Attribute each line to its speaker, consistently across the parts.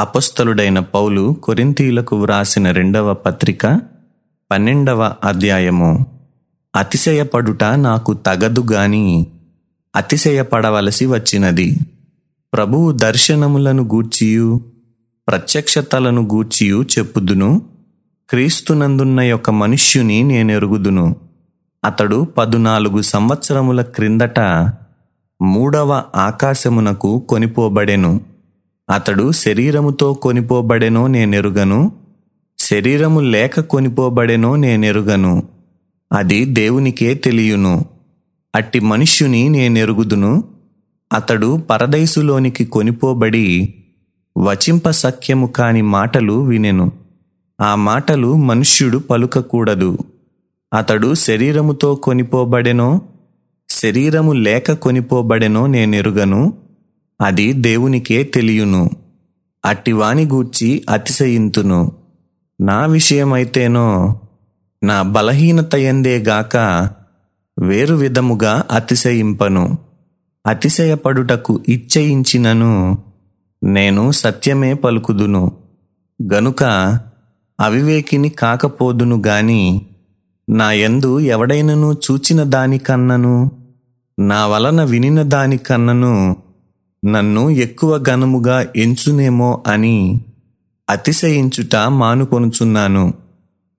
Speaker 1: అపస్థలుడైన పౌలు కొరింతీలకు వ్రాసిన రెండవ పత్రిక పన్నెండవ అధ్యాయము. అతిశయపడుట నాకు తగదు గాని అతిశయపడవలసి వచ్చినది. ప్రభువు దర్శనములను గూర్చియు ప్రత్యక్షతలను గూర్చియు చెప్పుదును. క్రీస్తునందున్న యొక్క మనుష్యుని నేనెరుగుదును. అతడు పదునాలుగు సంవత్సరముల క్రిందట మూడవ ఆకాశమునకు కొనిపోబడెను. అతడు శరీరముతో కొనిపోబడెనో నేనెరుగను శరీరము లేక కొనిపోబడెనో నేనెరుగను అది దేవునికే తెలియును. అట్టి మనుష్యుని నేనెరుగుదును అతడు పరదైసులోనికి కొనిపోబడి వచింప సఖ్యము కాని మాటలు వినెను. ఆ మాటలు మనుష్యుడు పలుకకూడదు. అతడు శరీరముతో కొనిపోబడెనో శరీరము లేక కొనిపోబడెనో నేనెరుగను అది దేవునికే తెలియును. అట్టివాని గూర్చి అతిశయింతును. నా విషయమైతేనో నా బలహీనత ఎందేగాక వేరు విధముగా అతిశయింపను. అతిశయపడుటకు ఇచ్చయించినను నేను సత్యమే పలుకుదును. గనుక అవివేకిని కాకపోదును గాని నా ఎందు ఎవడైనను చూచిన దానికన్నను నా వలన వినిన దానికన్నను నన్ను ఎక్కువ ఘనముగా ఎంచునేమో అని అతిశయించుట మానుకొనుచున్నాను.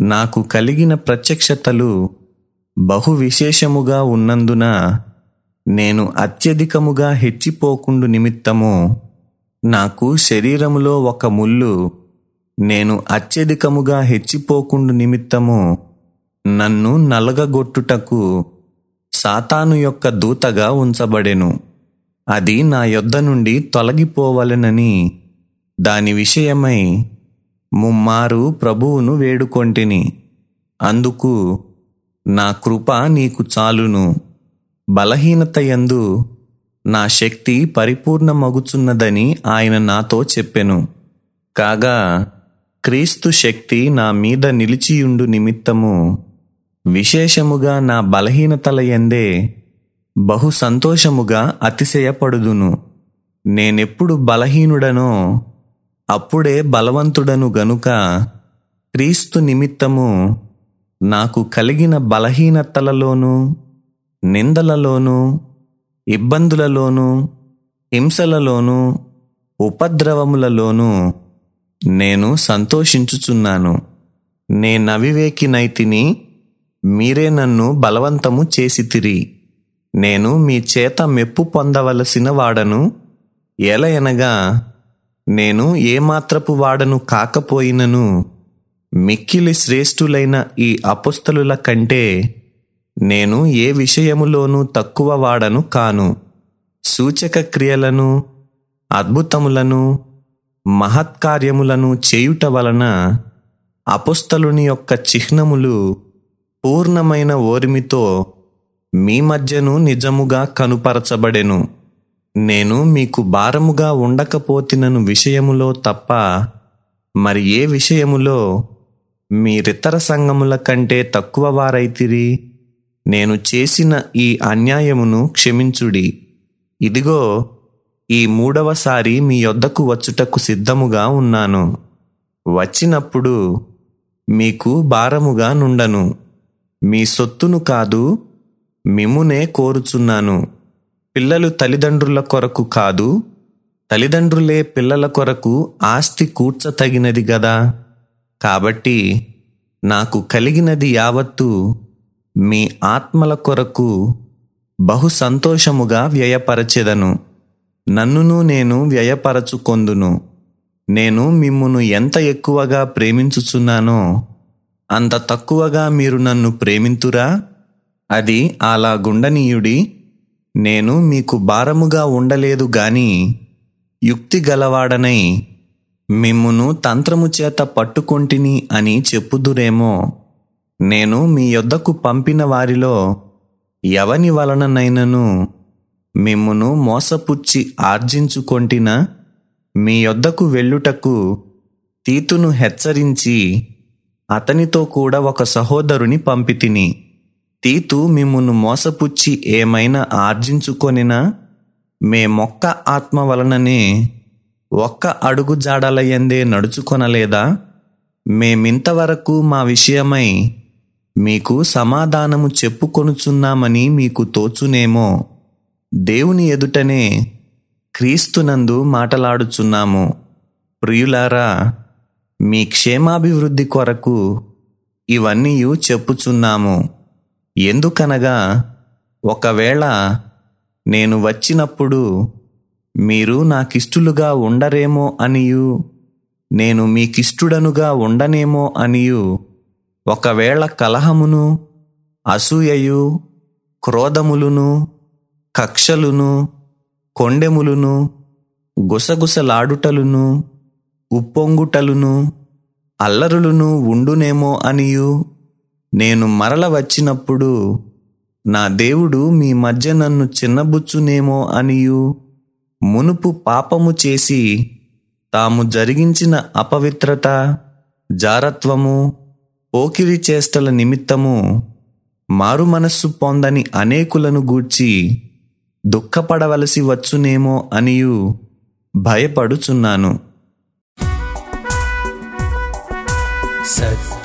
Speaker 1: నాకు కలిగిన ప్రత్యక్షతలు బహు విశేషముగా ఉన్నందున నేను అత్యధికముగా హెచ్చిపోకుండు నిమిత్తము నాకు శరీరములో ఒక ముళ్ళు నేను అత్యధికముగా హెచ్చిపోకుండు నిమిత్తము నన్ను నలగగొట్టుటకు సాతాను యొక్క దూతగా ఉంచబడెను. అది నా యొద్ద నుండి తొలగిపోవలెనని దాని విషయమై ముమ్మారు ప్రభువును వేడుకొంటిని. అందుకు నా కృప నీకు చాలును. బలహీనత యందు నా శక్తి పరిపూర్ణమగుచున్నదని ఆయన నాతో చెప్పెను. కాగా క్రీస్తు శక్తి నా మీద నిలిచియుండు నిమిత్తము విశేషముగా నా బలహీనతల ఎందే బహు సంతోషముగా అతిశయపడుదును. నేనెప్పుడు బలహీనుడనో అప్పుడే బలవంతుడను గనుక క్రీస్తు నిమిత్తము నాకు కలిగిన బలహీనతలలోనూ నిందలలోనూ ఇబ్బందులలోనూ హింసలలోనూ ఉపద్రవములలోనూ నేను సంతోషించుచున్నాను. నేనవివేకినైతిని మీరే నన్ను బలవంతము చేసితిరి. నేను మీ చేత మెప్పు పొందవలసిన వాడను. ఎలయనగా నేను ఏమాత్రపు వాడను కాకపోయినను. మిక్కిలి శ్రేష్ఠులైన ఈ అపుస్తలుల కంటే నేను ఏ విషయములోనూ తక్కువ వాడను కాను. సూచక క్రియలను అద్భుతములను మహత్కార్యములను చేయుట వలన అపుస్తలుని యొక్క చిహ్నములు పూర్ణమైన ఓర్మితో మీ మధ్యను నిజముగా కనుపరచబడెను. నేను మీకు భారముగా ఉండకపోతినను విషయములో తప్ప మరి ఏ విషయములో? మీరితర సంఘముల కంటే తక్కువ వారైతిరి. నేను చేసిన ఈ అన్యాయమును క్షమించుడి. ఇదిగో ఈ మూడవసారి మీ యొద్దకు వచ్చుటకు సిద్ధముగా ఉన్నాను. వచ్చినప్పుడు మీకు భారముగా నుండను. మీ సొత్తును కాదు మిమ్మునే కోరుచున్నాను. పిల్లలు తల్లిదండ్రుల కొరకు కాదు తల్లిదండ్రులే పిల్లల కొరకు ఆస్తి కూర్చతగినది గదా. కాబట్టి నాకు కలిగినది యావత్తు మీ ఆత్మల కొరకు బహు సంతోషముగా వ్యయపరచెదను. నన్నును నేను వ్యయపరచుకొందును. నేను మిమ్మును ఎంత ఎక్కువగా ప్రేమించుచున్నానో అంత తక్కువగా మీరు నన్ను ప్రేమింతురా? అది అలా గుండనీయుడి నేను మీకు భారముగా ఉండలేదు గాని యుక్తి గలవాడనై మిమ్మును తంత్రము చేత పట్టుకొంటిని అని చెప్పుదురేమో. నేను మీ యొద్దకు పంపిన వారిలో ఎవని వలననైనను మిమ్మును మోసపుచ్చి ఆర్జించుకొంటిన మీ యొద్దకు వెళ్ళుటకు తీతును హెచ్చరించి అతనితో కూడా ఒక సహోదరుని పంపితిని. తీతు మిమ్మును మోసపుచ్చి ఏమైనా ఆర్జించుకొనినా మే మొక్క ఆత్మ వలననే ఒక్క అడుగు జాడలయ్యందే నడుచుకొనలేదా? మేమింతవరకు మా విషయమై మీకు సమాధానము చెప్పుకొనుచున్నామని మీకు తోచునేమో. దేవుని ఎదుటనే క్రీస్తునందు మాటలాడుచున్నాము. ప్రియులారా మీ క్షేమాభివృద్ధి కొరకు ఇవన్నీ చెప్పుచున్నాము. ఎందుకనగా ఒకవేళ నేను వచ్చినప్పుడు మీరు నాకిష్టులుగా ఉండరేమో అనియు నేను మీకిష్టుడనుగా ఉండనేమో అనియు ఒకవేళ కలహమును అసూయయు క్రోధములును కక్షలును కొండెములును గుసగుసలాడుటలును ఉప్పొంగుటలును అల్లరులును ఉండునేమో అనియు నేను మరల వచ్చినప్పుడు నా దేవుడు మీ మధ్య నన్ను చిన్నబుచ్చునేమో అనియు. మునుపు పాపము చేసి తాము జరిగించిన అపవిత్రత జారత్వము పోకిరి చేష్టల నిమిత్తము మారు మనస్సు పొందని అనేకులను గూర్చి దుఃఖపడవలసి వచ్చునేమో అనియు భయపడుచున్నాను.